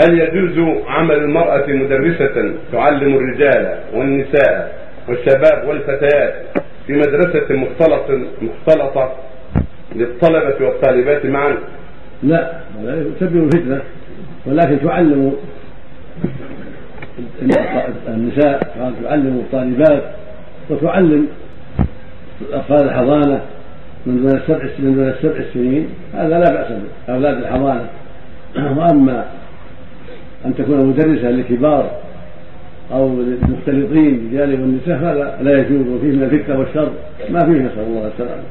هل يجوز عمل المرأة مدرسة تعلم الرجال والنساء والشباب والفتيات في مدرسة مختلط مختلطة للطلبة والطالبات معا؟ لا هذا يسبب الفتنة ولكن تعلم النساء تعلم الطالبات وتعلم أطفال الحضانة من دون السبع من دون السبع السنين هذا لا بأس به أولاد الحضانة وأما أن تكون مدرسة للكبار أو للمختلطين بالرجال والنساء هذا لا يجوز وفيه من الفتنة والشر ما فيه نسأل الله السلامة.